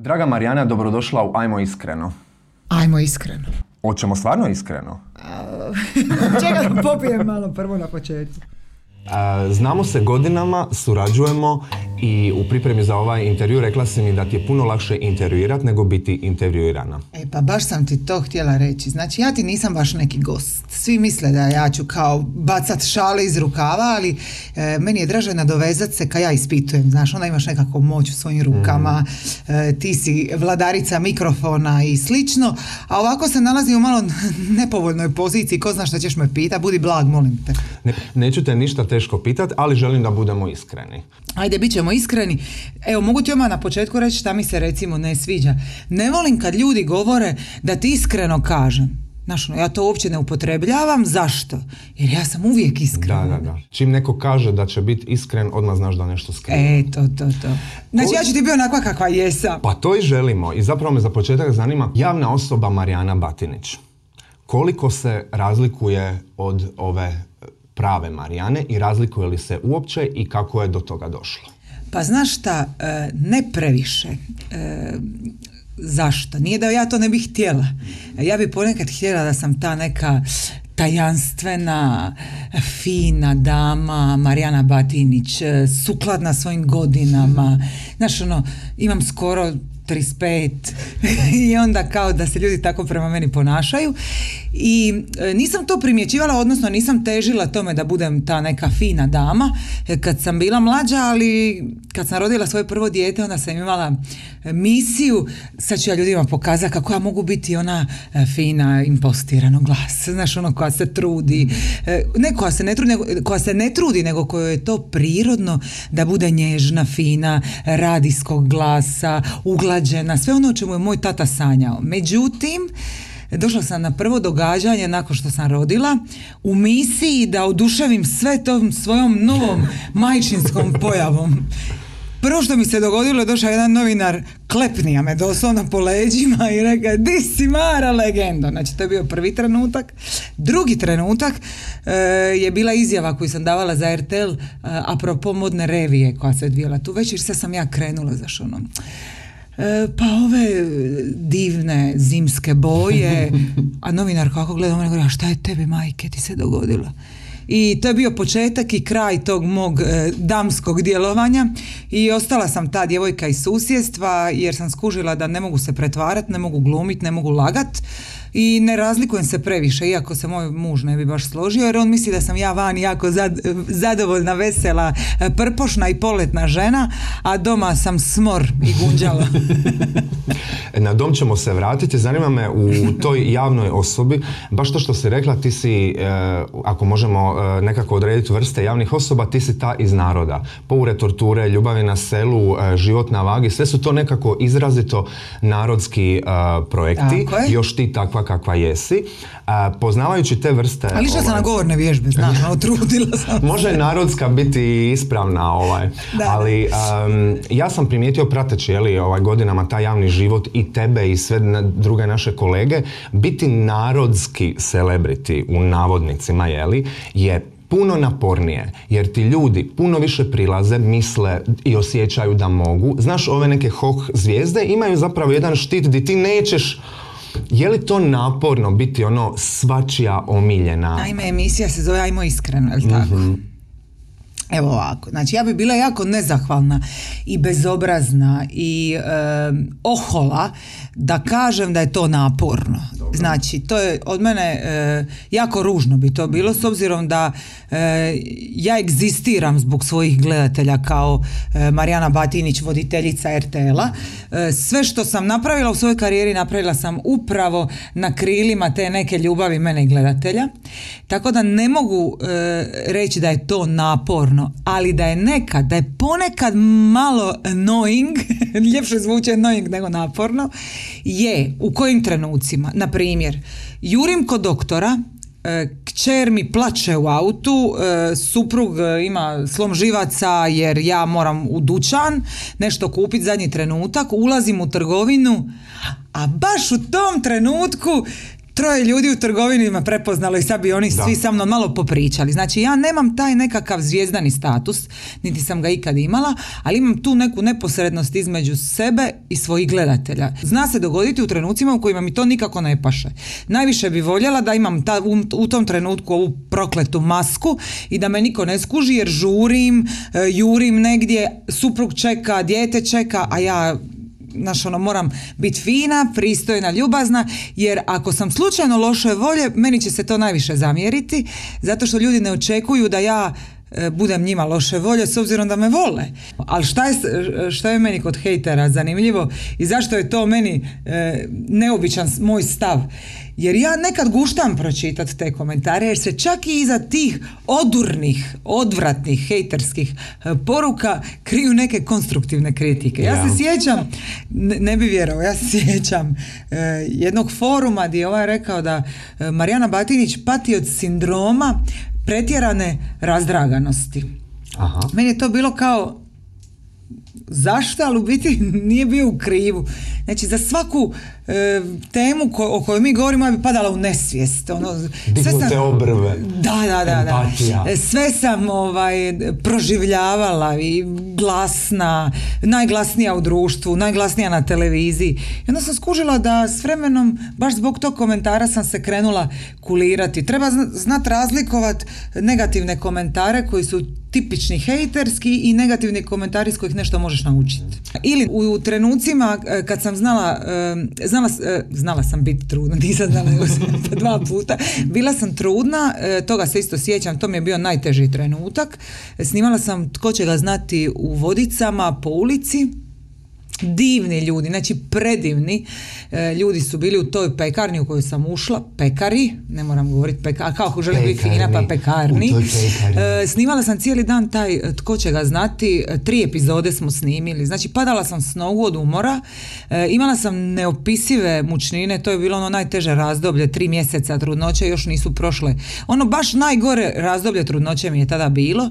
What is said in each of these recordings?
Draga Marijana, dobrodošla u Ajmo iskreno. Ajmo iskreno. Hoćemo stvarno iskreno? Čekaj da popijem malo prvo na početku. Znamo se godinama, surađujemo i u pripremi za ovaj intervju rekla si mi da ti je puno lakše intervjuirat nego biti intervjuirana. E pa baš sam ti to htjela reći. Znači ja ti nisam baš neki gost. Svi misle da ja ću kao bacat šale iz rukava, ali e, meni je draže nadovezat se kad ja ispitujem. Znaš, onda imaš nekako moć u svojim rukama, e, ti si vladarica mikrofona i slično, a ovako se nalazim u malo nepovoljnoj poziciji. Ko zna šta ćeš me pita, budi blag, molim te. Ne, neću te ništa teško pitat, ali želim da budemo iskreni. Ajde, bit ćemo iskreni. Evo, mogu ti odmah na početku reći šta mi se recimo ne sviđa. Ne volim kad ljudi govore da ti iskreno kažem. Znaš, ono, ja to uopće ne upotrebljavam. Zašto? Jer ja sam uvijek iskrena. Da, da, da. Čim neko kaže da će biti iskren, odmah znaš da nešto skriva. E, to, to, to. Znači, ja ću ti biti onakva kakva jesam. Pa to i želimo. I zapravo me za početak zanima javna osoba Marijana Batinić. Koliko se razlikuje od ove prave Marijane i razlikuje li se uopće i kako je do toga došlo? Pa znaš šta, e, ne previše. E, zašto? Nije da ja to ne bih htjela. Ja bi ponekad htjela da sam ta neka tajanstvena, fina dama Marijana Batinić, e, sukladna svojim godinama. Znaš, ono, imam skoro 35 i onda kao da se ljudi tako prema meni ponašaju. I e, nisam to primjećivala, odnosno nisam težila tome da budem ta neka fina dama e, kad sam bila mlađa, ali kad sam rodila svoje prvo dijete onda sam imala misiju, sad ću ja ljudima pokazati kako ja mogu biti ona e, fina impostirano glas, znaš ono koja se trudi, ne koja se ne trudi, nego, koja se ne trudi, nego kojoj je to prirodno da bude nježna, fina, radijskog glasa, uglađena, sve ono o čemu je moj tata sanjao. Međutim, došla sam na prvo događanje nakon što sam rodila u misiji da oduševim sve tom svojom novom majčinskom pojavom. Prvo što mi se dogodilo je došao jedan novinar, klepnija me doslovno po leđima i rekao, di si Mara legendo. Znači to je bio prvi trenutak. Drugi trenutak e, je bila izjava koju sam davala za RTL e, apropo modne revije koja se odvijela tu večer. Sad sam ja krenula za ono. E, pa ove divne zimske boje, a novinar kako gleda, on govori, a šta je tebi majke ti se dogodilo? I to je bio početak i kraj tog mog e, damskog djelovanja i ostala sam ta djevojka iz susjedstva jer sam skužila da ne mogu se pretvarati, ne mogu glumiti, ne mogu lagat i ne razlikujem se previše, iako se moj muž ne bi baš složio, jer on misli da sam ja van jako zad- zadovoljna, vesela, e, prpošna i poletna žena, a doma sam smor i gunđala. Na dom ćemo se vratiti. Zanima me u toj javnoj osobi, baš to što si rekla, ti si, e, ako možemo e, nekako odrediti vrste javnih osoba, ti si ta iz naroda. Poure, torture, ljubavi na selu, e, život na vagi, sve su to nekako izrazito narodski e, projekti. Tako je. Još ti takva kakva jesi. A, poznavajući te vrste... Ali išla sam ovaj, na govorne vježbe, znaš, ono, trudila sam. Može narodska biti ispravna, ovaj. Da. ali um, ja sam primijetio prateći jeli, ovaj, godinama taj javni život i tebe i sve na- druge naše kolege, biti narodski celebrity u navodnicima jeli, je puno napornije, jer ti ljudi puno više prilaze, misle i osjećaju da mogu. Znaš, ove neke hoh zvijezde imaju zapravo jedan štit di ti nećeš je li to naporno biti ono svačija omiljena? Naime, emisija se zove Ajmo iskreno, jel tako? Evo ovako, znači ja bi bila jako nezahvalna i bezobrazna i em, ohola da kažem da je to naporno. Znači, to je od mene e, jako ružno bi to bilo s obzirom da e, ja egzistiram zbog svojih gledatelja kao e, Marijana Batinić, voditeljica RTL-a. E, sve što sam napravila u svojoj karijeri napravila sam upravo na krilima te neke ljubavi mene i gledatelja. Tako da ne mogu e, reći da je to naporno, ali da je nekad, da je ponekad malo annoying, ljepše zvuči annoying nego naporno, je u kojim trenucima, na primjer, jurim kod doktora, e, kćer mi plače u autu, e, suprug e, ima slom živaca jer ja moram u dućan nešto kupiti zadnji trenutak, ulazim u trgovinu, a baš u tom trenutku troje ljudi u trgovini me prepoznalo i sad bi oni Da. svi sa mnom malo popričali. Znači ja nemam taj nekakav zvijezdani status, niti sam ga ikad imala, ali imam tu neku neposrednost između sebe i svojih gledatelja. Zna se dogoditi u trenucima u kojima mi to nikako ne paše. Najviše bi voljela da imam ta, u, u tom trenutku ovu prokletu masku i da me niko ne skuži jer žurim, e, jurim negdje, suprug čeka, dijete čeka, a ja znaš, ono, moram biti fina, pristojna, ljubazna, jer ako sam slučajno loše volje, meni će se to najviše zamjeriti, zato što ljudi ne očekuju da ja e, budem njima loše volje s obzirom da me vole. Ali šta je, šta je meni kod hejtera zanimljivo i zašto je to meni e, neobičan moj stav? Jer ja nekad guštam pročitati te komentare jer se čak i iza tih odurnih, odvratnih hejterskih e, poruka kriju neke konstruktivne kritike. Ja, Ja. se sjećam, ne, ne bi vjerovao, ja se sjećam e, jednog foruma gdje je ovaj rekao da e, Marijana Batinić pati od sindroma pretjerane razdraganosti. Aha. Meni je to bilo kao zašto, ali u biti nije bio u krivu. Znači, za svaku e, temu ko- o kojoj mi govorimo, ja bi padala u nesvijest. Ono, Dignute obrve. Da, da, da. da. Empatija. E, Sve sam ovaj, proživljavala i glasna, najglasnija u društvu, najglasnija na televiziji. I onda sam skužila da s vremenom, baš zbog tog komentara sam se krenula kulirati. Treba zna- znat razlikovat negativne komentare koji su tipični hejterski i negativni komentari s kojih nešto možeš naučiti. Ili u, trenucima e, kad sam znala, e, znala, e, znala sam biti trudna, nisam znala dva puta, bila sam trudna, e, toga se isto sjećam, to mi je bio najteži trenutak. Snimala sam tko će ga znati u Vodicama po ulici, divni ljudi, znači predivni e, ljudi su bili u toj pekarni u kojoj sam ušla, pekari, ne moram govoriti pekar, kao želim biti fina pa pekarni. E, snimala sam cijeli dan taj e, tko će ga znati, e, tri epizode smo snimili, znači padala sam s nogu od umora, e, imala sam neopisive mučnine, to je bilo ono najteže razdoblje, tri mjeseca trudnoće još nisu prošle. Ono baš najgore razdoblje trudnoće mi je tada bilo.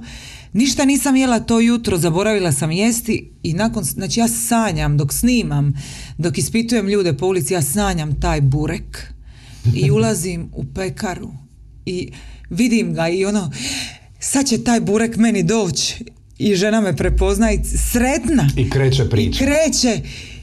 Ništa nisam jela to jutro, zaboravila sam jesti i nakon, znači ja sanjam dok snimam, dok ispitujem ljude po ulici, ja sanjam taj burek i ulazim u pekaru i vidim ga i ono, sad će taj burek meni doći i žena me prepozna i sretna. I kreće I priča. kreće.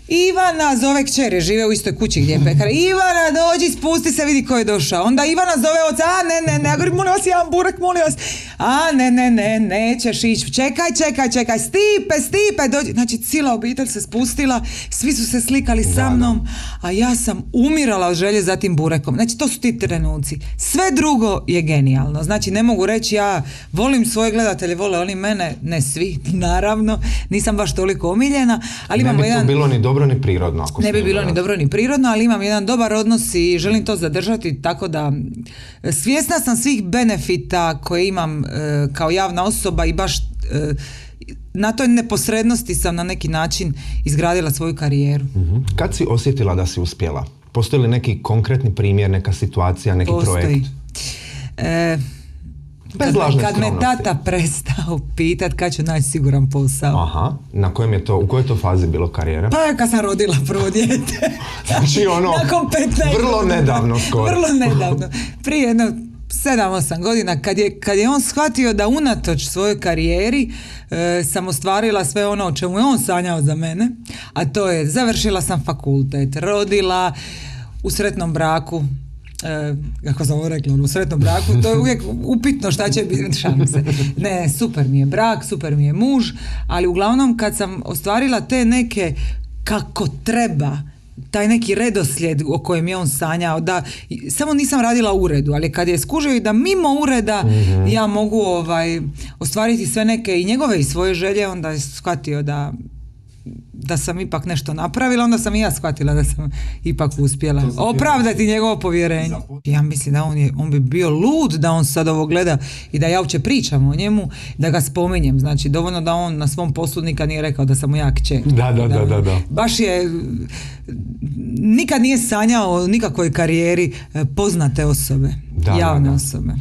Ivana zove kćer, jer žive u istoj kući gdje je pekara. Ivana, dođi, spusti se, vidi ko je došao. Onda Ivana zove oca, a ne, ne, ne, ja govorim, molim vas, jedan burek, molim vas. A ne, ne, ne, nećeš ići. Čekaj, čekaj, čekaj, stipe, stipe, dođi. Znači, cijela obitelj se spustila, svi su se slikali sa mnom, a ja sam umirala od želje za tim burekom. Znači, to su ti trenuci. Sve drugo je genijalno. Znači, ne mogu reći ja volim svoje gledatelje, vole oni mene, ne svi, naravno, nisam baš toliko omiljena, ali imamo jedan... bilo ni dobro ni prirodno. Ako Ne bi bilo ni dobro ni prirodno, ali imam jedan dobar odnos i želim to zadržati, tako da svjesna sam svih benefita koje imam e, kao javna osoba i baš e, na toj neposrednosti sam na neki način izgradila svoju karijeru. Mhm. Kad si osjetila da si uspjela? Postoji li neki konkretni primjer, neka situacija, neki Postoji. projekt? E, Bez kad, lažne kad me tata prestao pitat kad ću naći siguran posao. Aha, na kojem je to, u kojoj to fazi bilo karijere? Pa kad sam rodila prvo dijete. Znači ono, Nakon 15 vrlo godina. nedavno skoro. Vrlo nedavno. Prije jedno 7-8 godina kad je, kad je on shvatio da unatoč svojoj karijeri e, sam ostvarila sve ono o čemu je on sanjao za mene, a to je završila sam fakultet, rodila u sretnom braku, kako sam ovo rekla, u sretnom braku, to je uvijek upitno šta će biti, šalim se. Ne, super mi je brak, super mi je muž, ali uglavnom kad sam ostvarila te neke kako treba, taj neki redoslijed o kojem je on sanjao, da samo nisam radila u uredu, ali kad je skužio i da mimo ureda ja mogu ovaj, ostvariti sve neke i njegove i svoje želje, onda je shvatio da da sam ipak nešto napravila, onda sam i ja shvatila da sam ipak uspjela opravdati njegovo povjerenje. Ja mislim da on, je, on bi bio lud da on sad ovo gleda i da ja uopće pričam o njemu, da ga spominjem. Znači, dovoljno da on na svom poslu nikad nije rekao da sam mu ja kćer. Da, da, da, da, da. Baš je, nikad nije sanjao o nikakvoj karijeri e, poznate osobe, Da, da, javne da. osobe.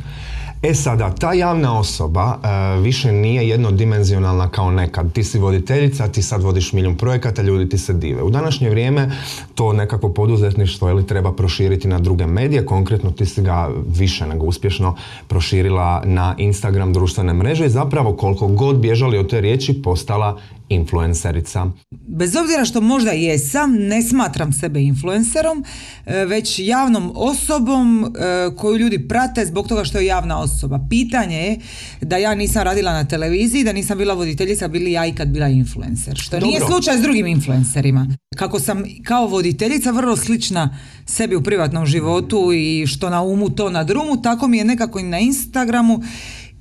E sada, ta javna osoba e, više nije jednodimenzionalna kao nekad. Ti si voditeljica, ti sad vodiš milijun projekata, ljudi ti se dive. U današnje vrijeme to nekako poduzetništvo ili treba proširiti na druge medije, konkretno ti si ga više nego uspješno proširila na Instagram društvene mreže i zapravo koliko god bježali od te riječi postala influencerica. Bez obzira što možda jesam, ne smatram sebe influencerom, e, već javnom osobom e, koju ljudi prate zbog toga što je javna osoba. Pitanje je da ja nisam radila na televiziji, da nisam bila voditeljica, bili ja ikad bila influencer. Što nije slučaj s drugim influencerima. Kako sam kao voditeljica vrlo slična sebi u privatnom životu i što na umu to na drumu, tako mi je nekako i na Instagramu.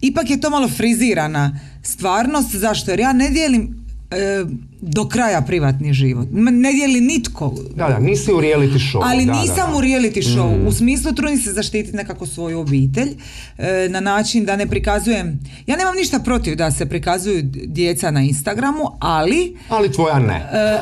Ipak je to malo frizirana stvarnost, zašto? Jer ja ne dijelim do kraja privatni život. Ne dijeli nitko. Da, da, nisi u reality show. Ali da, nisam u reality show. Mm. U smislu trudim se zaštititi nekako svoju obitelj e, na način da ne prikazujem... Ja nemam ništa protiv da se prikazuju djeca na Instagramu, ali... Ali tvoja ne. E,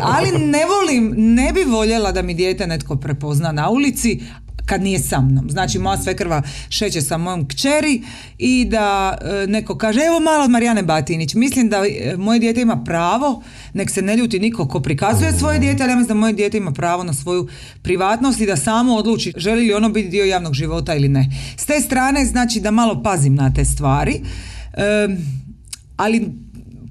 ali ne volim, ne bi voljela da mi dijete netko prepozna na ulici, kad nije sa mnom. Znači moja svekrva šeće sa mojom kćeri i da e, neko kaže evo malo od Marijane Batinić. Mislim da e, moje dijete ima pravo, nek se ne ljuti niko ko prikazuje svoje dijete, ali ja mislim da moje dijete ima pravo na svoju privatnost i da samo odluči želi li ono biti dio javnog života ili ne. S te strane znači da malo pazim na te stvari. ali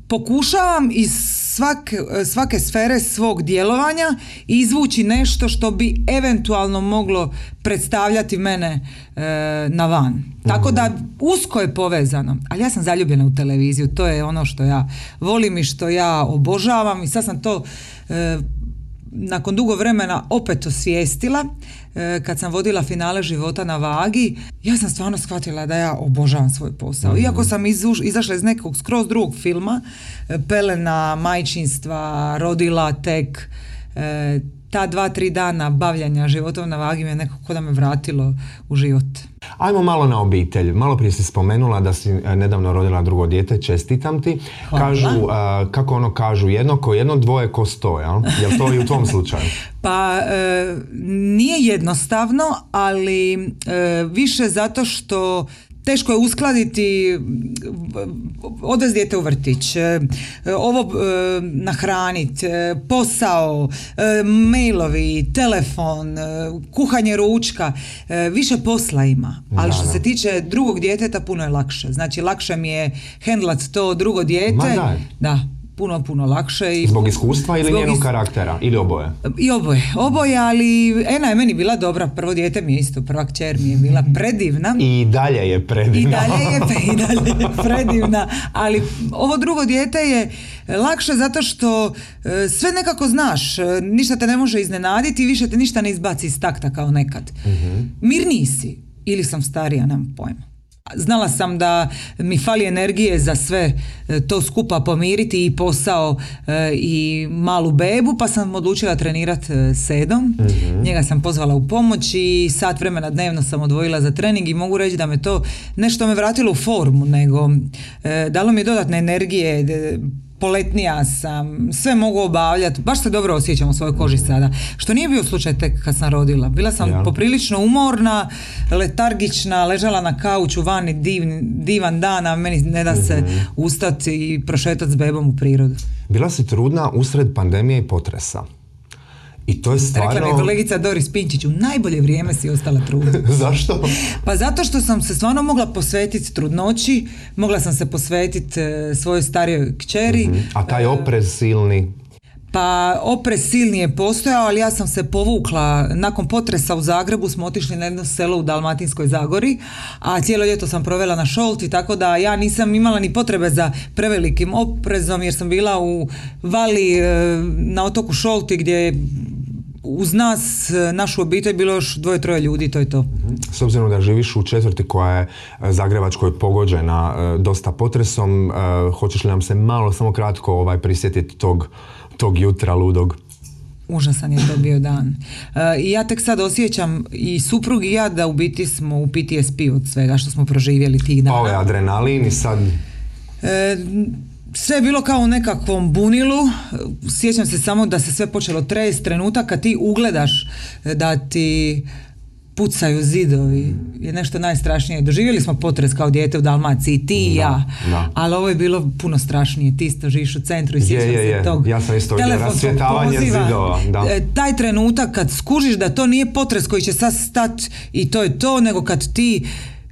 pokušavam iz svake, svake sfere svog djelovanja izvući nešto što bi eventualno moglo predstavljati mene e, na van. Tako da usko je povezano. Ali ja sam zaljubljena u televiziju. To je ono što ja volim i što ja obožavam i sad sam to e, nakon dugo vremena opet osvijestila e, kad sam vodila finale života na vagi, ja sam stvarno shvatila da ja obožavam svoj posao. Mhm. Iako sam izašla iz nekog skroz drugog filma, e, pelena, majčinstva, rodila tek, e, ta dva, tri dana bavljanja životom na vagi me nekako da me vratilo u život. Ajmo malo na obitelj. Malo prije si spomenula da si e, nedavno rodila drugo dijete, čestitam ti. Kažu, e, kako ono kažu, jedno ko jedno, dvoje ko sto, jel? Jel to i u tvom slučaju? Pa, e, nije jednostavno, ali više zato što teško je uskladiti odvez dijete u vrtić, e, ovo e, nahraniti, e, posao, mailovi, telefon, kuhanje ručka, više posla ima. Ali što se tiče drugog djeteta puno je lakše. Znači lakše mi je hendlat to drugo dijete. Da puno, puno lakše. I zbog iskustva ili njenog karaktera? Ili oboje? I oboje. Oboje, ali Ena je meni bila dobra. Prvo dijete mi je isto, prva kćer mi je bila predivna. I dalje je predivna. I dalje je, i dalje je predivna. Ali ovo drugo dijete je lakše zato što e, sve nekako znaš. E, ništa te ne može iznenaditi i više te ništa ne izbaci iz takta kao nekad. uh Mir nisi. Ili sam starija, nemam pojma. Znala sam da mi fali energije za sve e, to skupa pomiriti i posao e, i malu bebu, pa sam odlučila trenirati e, sedom. mm Njega sam pozvala u pomoć i sat vremena dnevno sam odvojila za trening i mogu reći da me to nešto me vratilo u formu, nego dalo mi dodatne energije, poletnija sam, sve mogu obavljati, baš se dobro osjećam u svojoj koži sada. Što nije bio slučaj tek kad sam rodila. Bila sam poprilično umorna, letargična, ležala na kauču vani, divan dan, a meni ne da se mhm. ustati i prošetati s bebom u prirodu. Bila si trudna usred pandemije i potresa. I to je stvarno... Rekla mi kolegica Doris Pinčić, u najbolje vrijeme si ostala trudna. Zašto? Pa zato što sam se stvarno mogla posvetiti trudnoći, mogla sam se posvetiti e, svojoj starijoj kćeri. Mhm. A taj oprez silni? Pa oprez silni je postojao, ali ja sam se povukla. Nakon potresa u Zagrebu smo otišli na jedno selo u Dalmatinskoj Zagori, a cijelo ljeto sam provela na Šolti, tako da ja nisam imala ni potrebe za prevelikim oprezom jer sam bila u Vali e, na otoku Šolti gdje uz nas, e, našu obitelj, bilo još dvoje, troje ljudi, to je to. S obzirom da živiš u četvrti koja je e, Zagrebačkoj pogođena e, dosta potresom, hoćeš li nam se malo, samo kratko ovaj, prisjetiti tog, tog jutra ludog? Užasan je to bio dan. I ja tek sad osjećam i suprug i ja da u biti smo u PTSP od svega što smo proživjeli tih dana. Pa je adrenalin i sad... E, sve je bilo kao u nekakvom bunilu, sjećam se samo da se sve počelo trest, trenutak kad ti ugledaš da ti pucaju zidovi je nešto najstrašnije. Doživjeli smo potres kao dijete u Dalmaciji, ti i ja, ali ovo je bilo puno strašnije. Ti isto živiš u centru i sjećam je, se je. tog Ja sam isto zidova, da. E, Taj trenutak kad skužiš da to nije potres koji će sad stat i to je to, nego kad ti,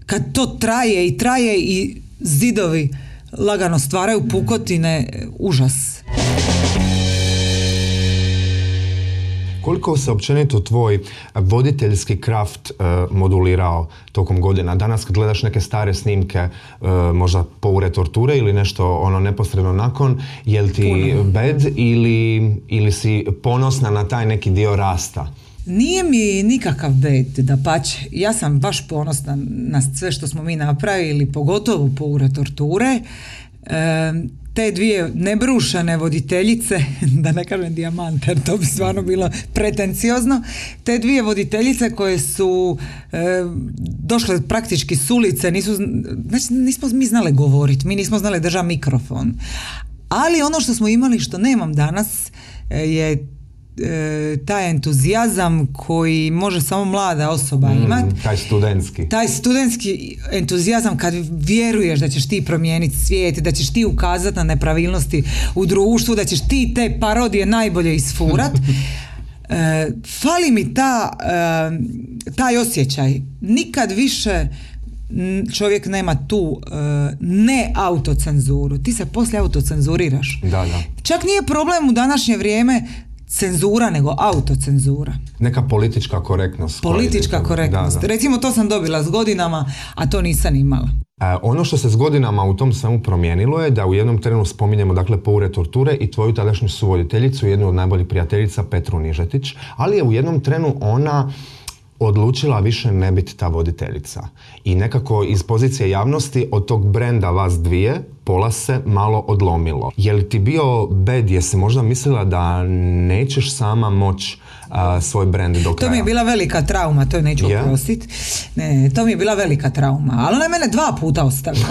kad to traje i traje i zidovi lagano stvaraju pukotine, užas. Koliko se općenito tvoj voditeljski kraft e, modulirao tokom godina? Danas kad gledaš neke stare snimke, e, možda po ure torture ili nešto ono neposredno nakon, jel ti bed ili, ili si ponosna na taj neki dio rasta? Nije mi nikakav bed, da pače. Ja sam baš ponosna na sve što smo mi napravili, pogotovo po ure torture. E, te dvije nebrušene voditeljice, da ne kažem dijamant, jer to bi stvarno bilo pretenciozno, te dvije voditeljice koje su e, došle praktički s ulice, nisu, znači nismo mi znali govoriti, mi nismo znali držati mikrofon. Ali ono što smo imali, što nemam danas, e, je e, taj entuzijazam koji može samo mlada osoba imati. Mm, taj studentski. Taj studentski entuzijazam kad vjeruješ da ćeš ti promijeniti svijet, da ćeš ti ukazati na nepravilnosti u društvu, da ćeš ti te parodije najbolje isfurat. E, fali mi ta, e, taj osjećaj. Nikad više čovjek nema tu e, ne autocenzuru. Ti se poslije autocenzuriraš. Da, da. Čak nije problem u današnje vrijeme cenzura, nego autocenzura. Neka politička korektnost. Politička korektnost. Da, da. Recimo to sam dobila s godinama, a to nisam imala. E, ono što se s godinama u tom svemu promijenilo je da u jednom trenu spominjemo dakle poure torture i tvoju tadašnju suvoditeljicu, jednu od najboljih prijateljica Petru Nižetić, ali je u jednom trenu ona odlučila više ne biti ta voditeljica. I nekako iz pozicije javnosti od tog brenda vas dvije pola se malo odlomilo. Je li ti bio bed, jesi možda mislila da nećeš sama moć a, svoj brend do To kraja? mi je bila velika trauma, to je neću Je? oprostit. Ne, ne, to mi je bila velika trauma, ali ona je mene dva puta ostavila.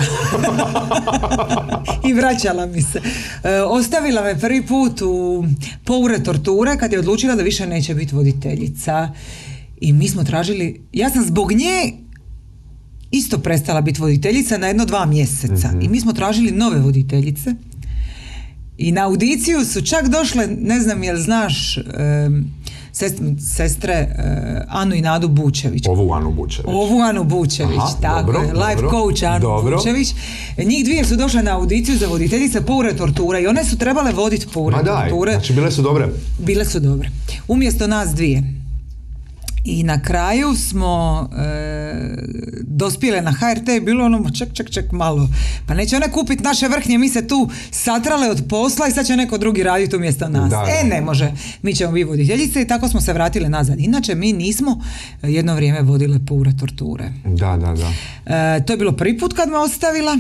I vraćala mi se. E, ostavila me prvi put u poure torture kad je odlučila da više neće biti voditeljica. I mi smo tražili, ja sam zbog nje isto prestala biti voditeljica na jedno dva mjeseca. I mi smo tražili nove voditeljice. I na audiciju su čak došle, ne znam jel znaš, sest- sestre eh, Anu i Nadu Bučević. Ovu Anu Bučević. Ovu Anu Bučević, Aha, tako dobro, je, life dobro, coach Anu dobro. Bučević. Njih dvije su došle na audiciju za voditeljice Poure tortura i one su trebale voditi Poure Ma daj, torture. znači bile su dobre. Bile su dobre. Umjesto nas dvije. I na kraju smo e, dospjele na HRT i bilo ono, "Ma ček, ček, ček malo. Pa neće one kupiti naše vrhnje, mi se tu satrale od posla i sad će neko drugi raditi umjesto nas. Da, e, ne može. Mi ćemo biti voditeljice i tako smo se vratile nazad. Inače, mi nismo jedno vrijeme vodile pure torture. Da, da, da. E, to je bilo prvi put kad me ostavila,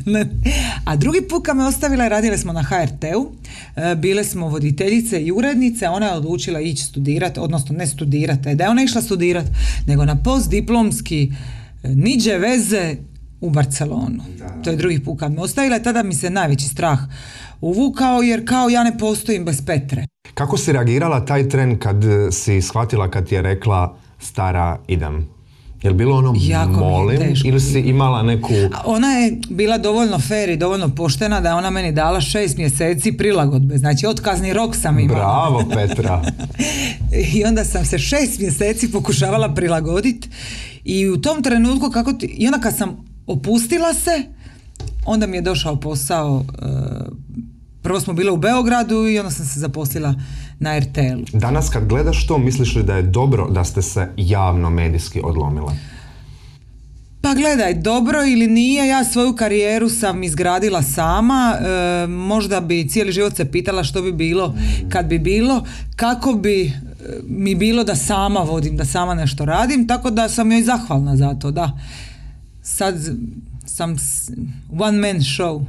a drugi put kad me ostavila radile smo na HRT-u, E, bile smo voditeljice i urednice, ona je odlučila ići studirati, odnosno ne studirati, da je ona išla studirati, nego na postdiplomski e, niđe veze u Barcelonu. To je drugi put kad me ostavila tada mi se najveći strah uvukao jer kao ja ne postojim bez Petre. Kako si reagirala taj tren kad eh, si shvatila kad ti je rekla stara idem? Je li bilo ono Jako molim teško ili si imala neku... Ona je bila dovoljno fair i dovoljno poštena da je ona meni dala šest mjeseci prilagodbe. Znači, otkazni rok sam imala. Bravo Petra! I onda sam se šest mjeseci pokušavala prilagoditi i u tom trenutku kako ti, i onda kad sam opustila se, onda mi je došao posao, e, prvo smo bile u Beogradu i onda sam se zaposlila na RTL-u. Danas kad gledaš to, misliš li da je dobro da ste se javno medijski odlomile? Pa gledaj, dobro ili nije, ja svoju karijeru sam izgradila sama, e, možda bi cijeli život se pitala što bi bilo kad bi bilo, kako bi e, mi bilo da sama vodim, da sama nešto radim, tako da sam joj zahvalna za to, da. Sad sam one man show.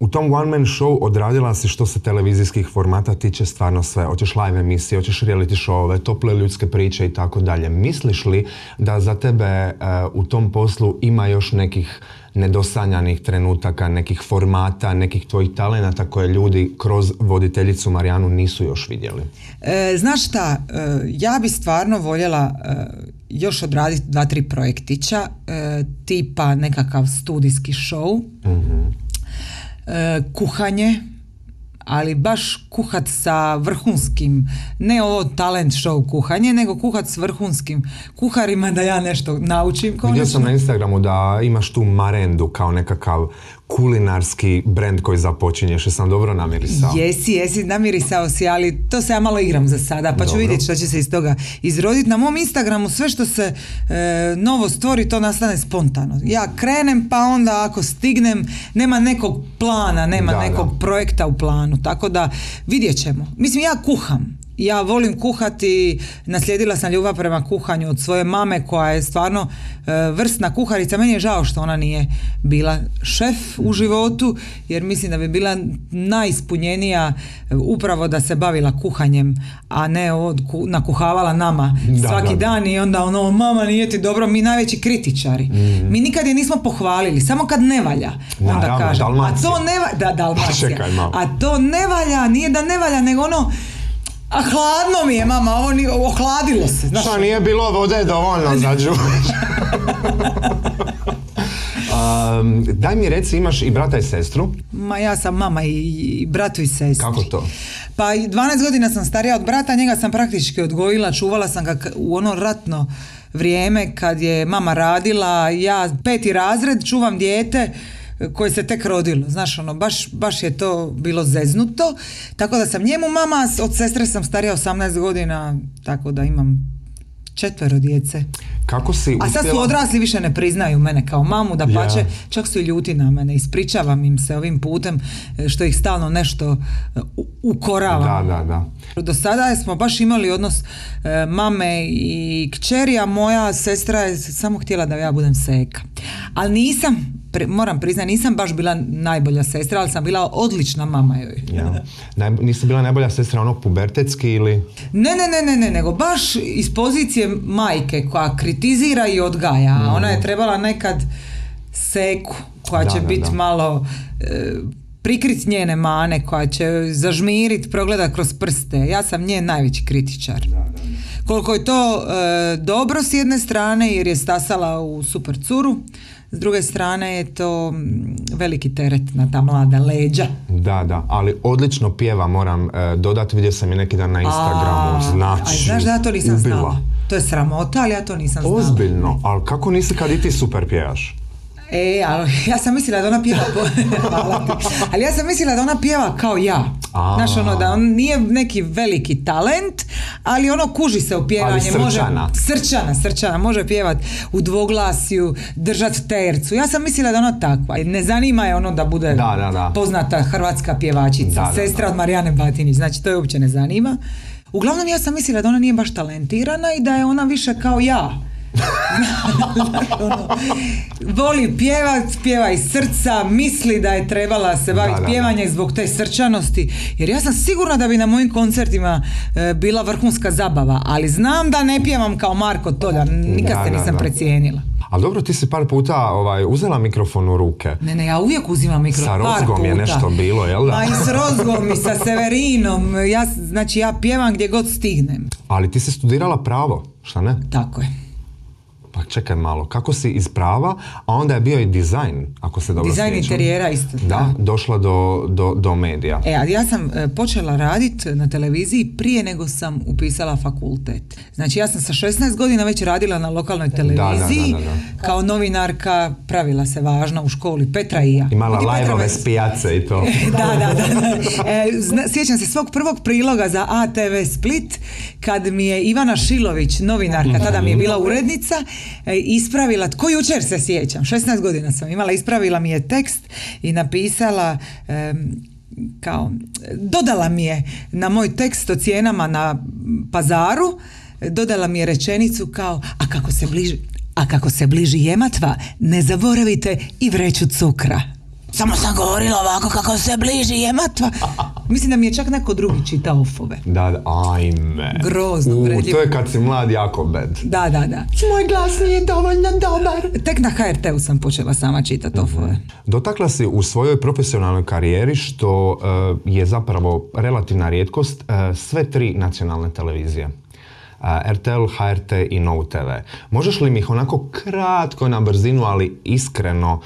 U tom one man show odradila si što se televizijskih formata tiče stvarno sve. Hoćeš live emisije, hoćeš reality showove, tople ljudske priče i tako dalje. Misliš li da za tebe e, u tom poslu ima još nekih nedosanjanih trenutaka, nekih formata, nekih tvojih talenata koje ljudi kroz voditeljicu Marijanu nisu još vidjeli? E, znaš šta, e, ja bi stvarno voljela e, još odraditi dva, tri projektića, tipa nekakav studijski show, e, kuhanje, ali baš kuhat sa vrhunskim, ne ovo talent show kuhanje, nego kuhat s vrhunskim kuharima da ja nešto naučim. Vidio sam na Instagramu da imaš tu marendu kao nekakav kulinarski brand koji započinješ. Jesam dobro namirisao? Jesi, jesi, namirisao si, ali to se ja malo igram za sada, pa ću vidjeti što će se iz toga izroditi. Na mom Instagramu sve što se e, novo stvori, to nastane spontano. Ja krenem, pa onda ako stignem, nema nekog plana, nema Da, nekog da. projekta u planu, tako da vidjet ćemo. Mislim, ja kuham. Ja volim kuhati, naslijedila sam ljubav prema kuhanju od svoje mame koja je stvarno e, vrsna kuharica. Meni je žao što ona nije bila šef u životu, jer mislim da bi bila najispunjenija e, upravo da se bavila kuhanjem, a ne od, ku- nakuhavala nama Da, svaki da, da. dan i onda ono, mama nije ti dobro, mi najveći kritičari. Mi nikad je nismo pohvalili, samo kad ne valja. Onda Naravno, kažem, a to ne valja, da, Dalmacija. čekaj malo. A to ne valja, nije da ne valja, nego ono, a hladno mi je, mama, ovo ni, ohladilo se, znaš. Šta nije bilo vode dovoljno za? Um, daj mi reci, imaš i brata i sestru. Ma ja sam mama i, i bratu i sestri. Kako to? Pa i 12 godina sam starija od brata, njega sam praktički odgojila, čuvala sam ga u ono ratno vrijeme kad je mama radila, ja peti razred čuvam dijete koje se tek rodilo, znaš ono, baš, baš je to bilo zeznuto, tako da sam njemu mama, od sestre sam starija 18 godina, tako da imam četvero djece. Kako si A sad su odrasli više ne priznaju mene kao mamu, da pače, Ja. čak su i ljuti na mene. Ispričavam im se ovim putem e, što ih stalno nešto e, u- ukoravam. Da, da, da. Do sada smo baš imali odnos e, mame i kćeri, a moja sestra je samo htjela da ja budem seka. Ali nisam, pri- moram priznati, nisam baš bila najbolja sestra, ali sam bila odlična mama joj. Ja. Naj, nisi bila najbolja sestra ono pubertetski ili... Ne, ne, ne, ne, ne, nego baš iz pozicije majke koja kritizira i odgaja. a Ona je trebala nekad seku koja Da, će da, biti da. malo e, prikrit njene mane, koja će zažmirit, progledat kroz prste. Ja sam njen najveći kritičar. Koliko je to e, dobro s jedne strane jer je stasala u super curu, s druge strane je to mm, veliki teret na ta mlada leđa. Da, da, ali odlično pjeva, moram e, dodati, vidio sam i neki dan na Instagramu, A, znači... a znaš da ja to nisam ubila. znala. To je sramota, ali ja to nisam znala. Ozbiljno, ali kako nisi kad i ti super pjevaš? E, ali ja sam mislila da ona pjeva. Ali ja sam mislila da ona pjeva kao ja. A. Znaš, ono, da on nije neki veliki talent, ali ono kuži se u pjevanje. Ali Može, srčana. srčana, srčana. Može pjevat u dvoglasju, držat tercu. Ja sam mislila da ona takva. Ne zanima je ono da bude Da, da, da. poznata hrvatska pjevačica, Da, da, sestra od Marijane Batinić. Znači, to je uopće ne zanima. Uglavnom, ja sam mislila da ona nije baš talentirana i da je ona više kao ja. Ono, voli pjevat, pjeva iz srca, misli da je trebala se baviti pjevanjem zbog te srčanosti. Jer ja sam sigurna da bi na mojim koncertima e, bila vrhunska zabava, ali znam da ne pjevam kao Marko Toljar, nikad se nisam da. precijenila. Ali dobro, ti si par puta ovaj, uzela mikrofon u ruke. Ne, ne, ja uvijek uzimam mikrofon. Sa Rozgom je nešto bilo, jel da? Ma i s Rozgom i sa Severinom. Ja, znači, ja pjevam gdje god stignem. Ali ti si studirala pravo, šta ne? Tako je. Čekaj malo, kako si iz prava, a onda je bio i dizajn, ako se dobro Dizajn interijera isto Da, došla do, do, do medija. E, a ja sam e, počela raditi na televiziji prije nego sam upisala fakultet. Znači ja sam sa 16 godina već radila na lokalnoj televiziji. da, da, da. Kao novinarka pravila se važna u školi. Petra i ja. Imala lajvove me- s pijace i to. da, da, da. da. E, zna- sjećam se svog prvog priloga za ATV Split kad mi je Ivana Šilović, novinarka, tada mi je bila urednica, e, ispravila, tko jučer se sjećam, 16 godina sam imala, ispravila mi je tekst i napisala em, kao, dodala mi je na moj tekst o cijenama na pazaru, dodala mi je rečenicu kao, a kako se bliži, a kako se bliži jematva, ne zaboravite i vreću cukra. Samo sam govorila ovako kako se bliži jematva. Mislim da mi je čak neko drugi čitao ofove. Da, da, ajme. Grozno, U, to je kad si mlad jako bed. Da, da, da. Moj glas nije dovoljno dobar. Tek na HRT-u sam počela sama čitati ofove. Dotakla si u svojoj profesionalnoj karijeri, što eh, je zapravo relativna rijetkost, eh, sve tri nacionalne televizije. a, RTL, HRT i Novu TV. Možeš li mi ih onako kratko na brzinu, ali iskreno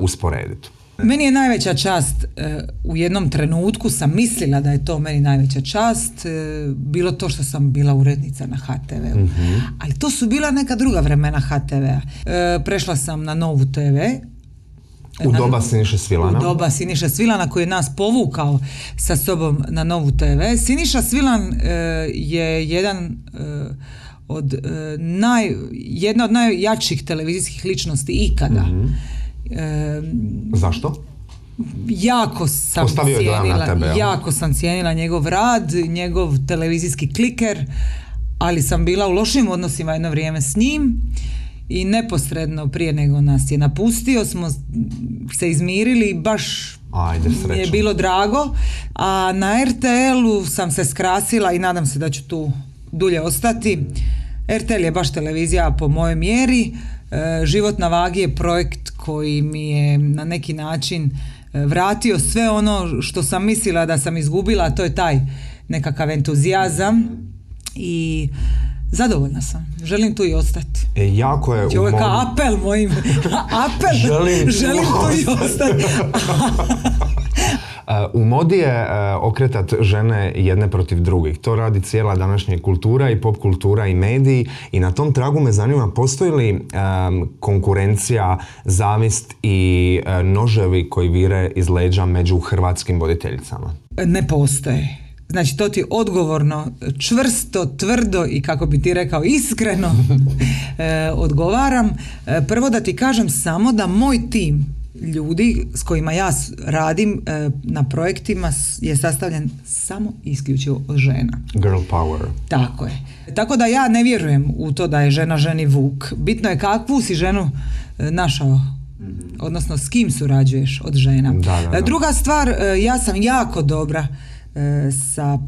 usporediti? Meni je najveća čast, e, u jednom trenutku sam mislila da je to meni najveća čast, e, bilo to što sam bila urednica na HTV-u. Ali to su bila neka druga vremena HTV-a. E, Prešla sam na Novu TV, U Na- doba Siniše Svilana? u doba Siniša Svilana koji je nas povukao sa sobom na Novu TV. Siniša Svilan e, je jedan e, od e, naj, jedna od najjačih televizijskih ličnosti ikada. Mhm. Zašto? jako sam Ostavio je dojam na cijenila, tebe, jel? jako sam cijenila njegov rad, njegov televizijski kliker, ali sam bila u lošim odnosima jedno vrijeme s njim i neposredno prije nego nas je napustio smo se izmirili baš Ajde, je bilo drago, a na RTL-u sam se skrasila i nadam se da ću tu dulje ostati. RTL je baš televizija po mojoj mjeri. E, Život na vagi je projekt koji mi je na neki način e, vratio sve ono što sam mislila da sam izgubila, a to je taj nekakav entuzijazam i zadovoljna sam. Želim tu i ostati. E, jako je Znači, ovo je kao apel mojim. apel. Želim- Želim tu i ostati. U modi je uh, okretat žene jedne protiv drugih. To radi cijela današnja kultura i pop kultura i mediji i na tom tragu me zanima postoji li um, konkurencija, zavist i uh, noževi koji vire iz leđa među hrvatskim voditeljicama? ne postoje. Znači to ti odgovorno, čvrsto, tvrdo i kako bi ti rekao iskreno e, odgovaram. E, prvo da ti kažem samo da moj tim ljudi s kojima ja radim e, na projektima je sastavljen samo isključivo od žena. Girl power. Tako je. Tako da ja ne vjerujem u to da je žena ženi vuk. Bitno je kakvu si ženu e, našao. Odnosno s kim surađuješ od žena. Da, da, da. Druga stvar, e, ja sam jako dobra sa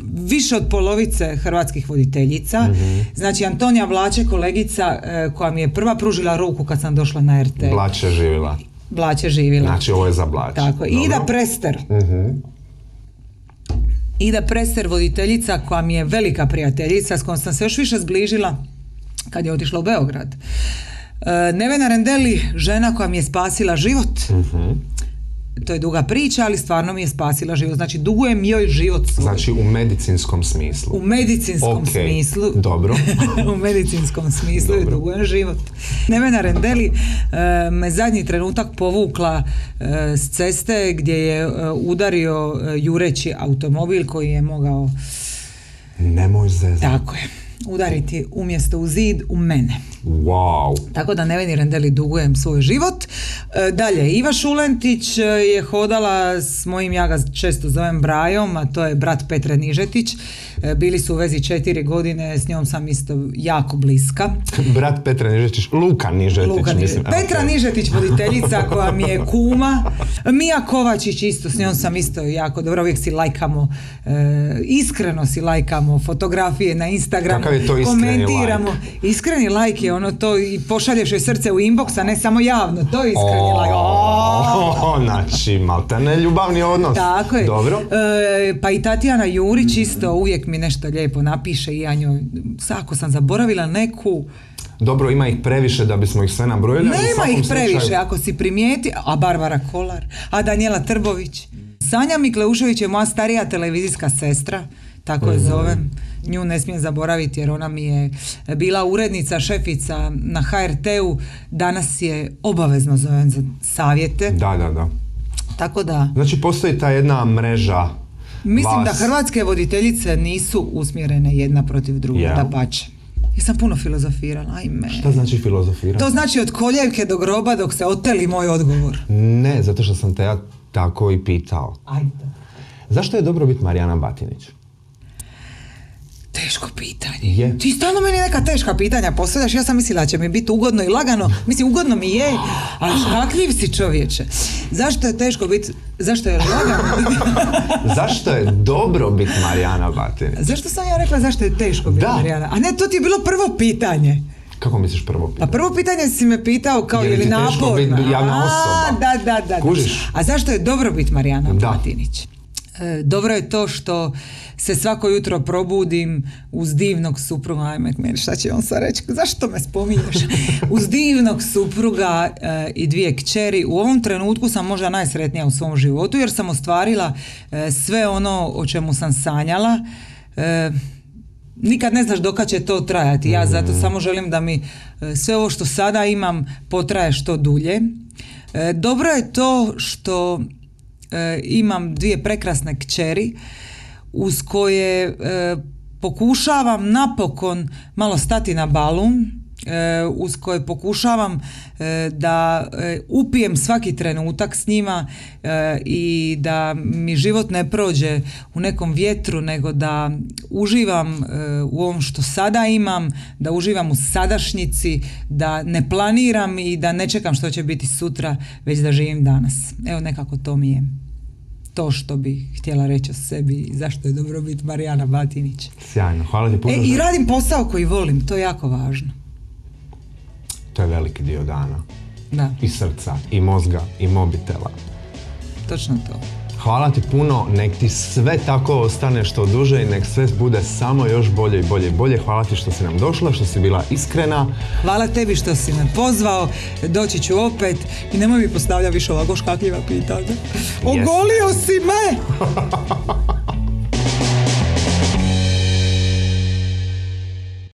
više od polovice hrvatskih voditeljica. Mhm. Znači Antonija Vlače, kolegica koja mi je prva pružila ruku kad sam došla na RT. Blač je Blače živjela. Znači ovo je za Blać. Tako. Dobro. Ida Prester. Mhm. Ida Prester, voditeljica koja mi je velika prijateljica s kojom sam se još više zbližila kad je otišla u Beograd. E, Nevena Rendeli, žena koja mi je spasila život. Mhm. To je duga priča, ali stvarno mi je spasila život. Znači, dugujem joj život svoj. Znači u medicinskom smislu. U medicinskom Ok, smislu. dobro. u medicinskom smislu je Dobro. dugujem život. Nevena Rendeli e, me zadnji trenutak povukla e, s ceste gdje je e, udario jureći automobil koji je mogao, Nemoj zezati. tako je, udariti umjesto u zid u mene. Wow. Tako da Neveni Rendeli dugujem svoj život. E, dalje, Iva Šulentić e, je hodala s mojim, ja ga često zovem Brajom, a to je brat Petre Nižetić. E, bili su u vezi četiri godine, s njom sam isto jako bliska. Brat Petra Nižetić, Luka Nižetić, Luka mislim. Petra ok. Nižetić, voditeljica koja mi je kuma. Mija Kovačić isto, s njom sam isto jako dobro, uvijek si lajkamo, e, iskreno si lajkamo fotografije na Instagramu, Kakav je to iskreni komentiramo. Iskreni lajk je ono to i pošalješ joj srce u inbox, a ne samo javno, to je iskreni lajk. O! O, znači, maltene ljubavni odnos. Tako je. Dobro. E, pa i Tatjana Jurić isto uvijek mi nešto lijepo napiše i ja njoj, ako sam zaboravila neku, Dobro, ima ih previše da bismo ih sve nabrojili. Nema ih previše, slučaju- ako si primijeti, a Barbara Kolar, a Danijela Trbović. Sanja Mikleušević je moja starija televizijska sestra, tako Mhm. je zovem. Nju ne smijem zaboraviti jer ona mi je bila urednica, šefica na HRT-u, danas je obavezno zovem za savjete, Da, da, da. tako da Znači, postoji ta jedna mreža mislim da hrvatske voditeljice nisu usmjerene jedna protiv druge, Jel? da pače. Ja sam puno filozofirala, ajme. Šta znači filozofirati? To znači od koljevke do groba dok se oteli moj odgovor. Ne, zato što sam te ja tako i pitao. Ajde. Zašto je dobro biti Marijana Batinić? Teško pitanje. Je. Ti stalno meni neka teška pitanja postavljaš, ja sam mislila da će mi biti ugodno i lagano. Mislim, ugodno mi je, ali škakljiv si čovječe. Zašto je teško biti, zašto je lagano biti? Zašto je dobro biti Marijana Batinić? zašto sam ja rekla zašto je teško biti. Marijana? A ne, to ti je bilo prvo pitanje. Kako misliš prvo Pa pitanje? prvo pitanje si me pitao kao Je je li ti teško naporno? biti javna A, osoba? Da, da, da. da. Kužiš? A zašto je dobro biti Marijana Da. Batinić? E, dobro je to što se svako jutro probudim uz divnog supruga, ajme meni šta će on sad reći, zašto me spominješ? uz divnog supruga e, i dvije kćeri. U ovom trenutku sam možda najsretnija u svom životu jer sam ostvarila e, sve ono o čemu sam sanjala. Nikad ne znaš dokad će to trajati. Ja zato mm. samo želim da mi sve ovo što sada imam potraje što dulje. Dobro je to što E, imam dvije prekrasne kćeri uz koje e, pokušavam napokon malo stati na balun. e, uz koje pokušavam da upijem svaki trenutak s njima i da mi život ne prođe u nekom vjetru nego da uživam u ovom što sada imam, da uživam u sadašnjici, da ne planiram i da ne čekam što će biti sutra, već da živim danas. Evo nekako to mi je to što bi htjela reći o sebi i zašto je dobro biti Marijana Batinić. Sjajno, hvala ti puno. E, I radim posao koji volim, to je jako važno. To je veliki dio dana. Da. I srca, i mozga, i mobitela. Točno to. Hvala ti puno, nek ti sve tako ostane što duže i nek sve bude samo još bolje i bolje i bolje. Hvala ti što si nam došla, što si bila iskrena. Hvala tebi što si me pozvao, doći ću opet i nemoj mi postavlja više ovako škakljiva pitanja. Ogolio si me!